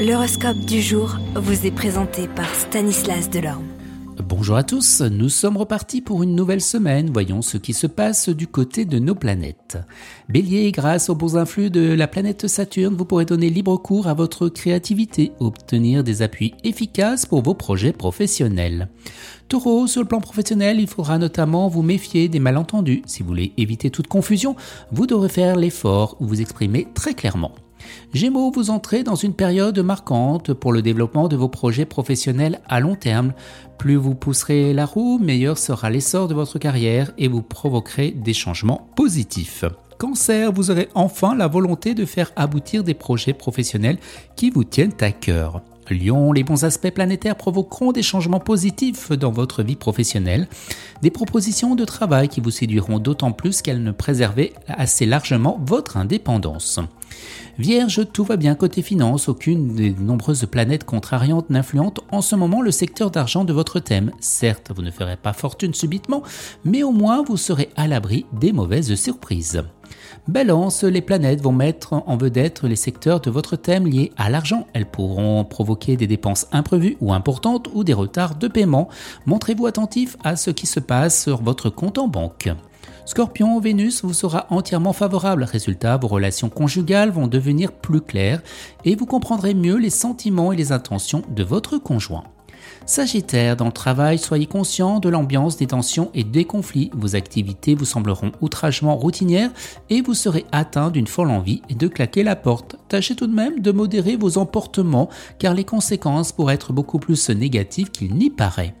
L'horoscope du jour vous est présenté par Stanislas Delorme. Bonjour à tous, nous sommes repartis pour une nouvelle semaine. Voyons ce qui se passe du côté de nos planètes. Bélier, grâce aux bons influx de la planète Saturne, vous pourrez donner libre cours à votre créativité, obtenir des appuis efficaces pour vos projets professionnels. Taureau, sur le plan professionnel, il faudra notamment vous méfier des malentendus. Si vous voulez éviter toute confusion, vous devrez faire l'effort ou vous exprimer très clairement. Gémeaux, vous entrez dans une période marquante pour le développement de vos projets professionnels à long terme. Plus vous pousserez la roue, meilleur sera l'essor de votre carrière et vous provoquerez des changements positifs. Cancer, vous aurez enfin la volonté de faire aboutir des projets professionnels qui vous tiennent à cœur. Lion, les bons aspects planétaires provoqueront des changements positifs dans votre vie professionnelle, des propositions de travail qui vous séduiront d'autant plus qu'elles ne préservaient assez largement votre indépendance. Vierge, tout va bien côté finance, aucune des nombreuses planètes contrariantes n'influente en ce moment le secteur d'argent de votre thème. Certes, vous ne ferez pas fortune subitement, mais au moins vous serez à l'abri des mauvaises surprises. Balance, les planètes vont mettre en vedette les secteurs de votre thème liés à l'argent. Elles pourront provoquer des dépenses imprévues ou importantes ou des retards de paiement. Montrez-vous attentif à ce qui se passe sur votre compte en banque. Scorpion, Vénus vous sera entièrement favorable. Résultat, vos relations conjugales vont devenir plus claires et vous comprendrez mieux les sentiments et les intentions de votre conjoint. Sagittaire, dans le travail, soyez conscient de l'ambiance des tensions et des conflits. Vos activités vous sembleront outragement routinières et vous serez atteint d'une folle envie de claquer la porte. Tâchez tout de même de modérer vos emportements car les conséquences pourraient être beaucoup plus négatives qu'il n'y paraît.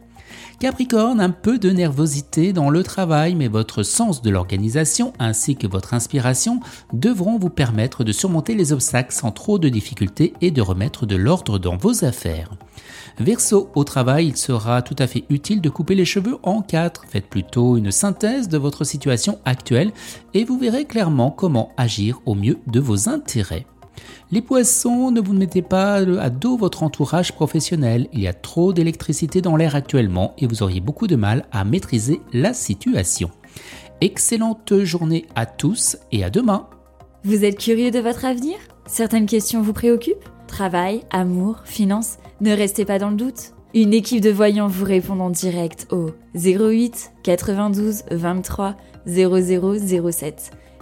Capricorne, un peu de nervosité dans le travail, mais votre sens de l'organisation ainsi que votre inspiration devront vous permettre de surmonter les obstacles sans trop de difficultés et de remettre de l'ordre dans vos affaires. Verseau, au travail, il sera tout à fait utile de couper les cheveux en quatre. Faites plutôt une synthèse de votre situation actuelle et vous verrez clairement comment agir au mieux de vos intérêts. Les poissons, ne vous mettez pas à dos votre entourage professionnel. Il y a trop d'électricité dans l'air actuellement et vous auriez beaucoup de mal à maîtriser la situation. Excellente journée à tous et à demain. Vous êtes curieux de votre avenir? Certaines questions vous préoccupent? Travail, amour, finances Ne restez pas dans le doute. Une équipe de voyants vous répond en direct au 08 92 23 0007.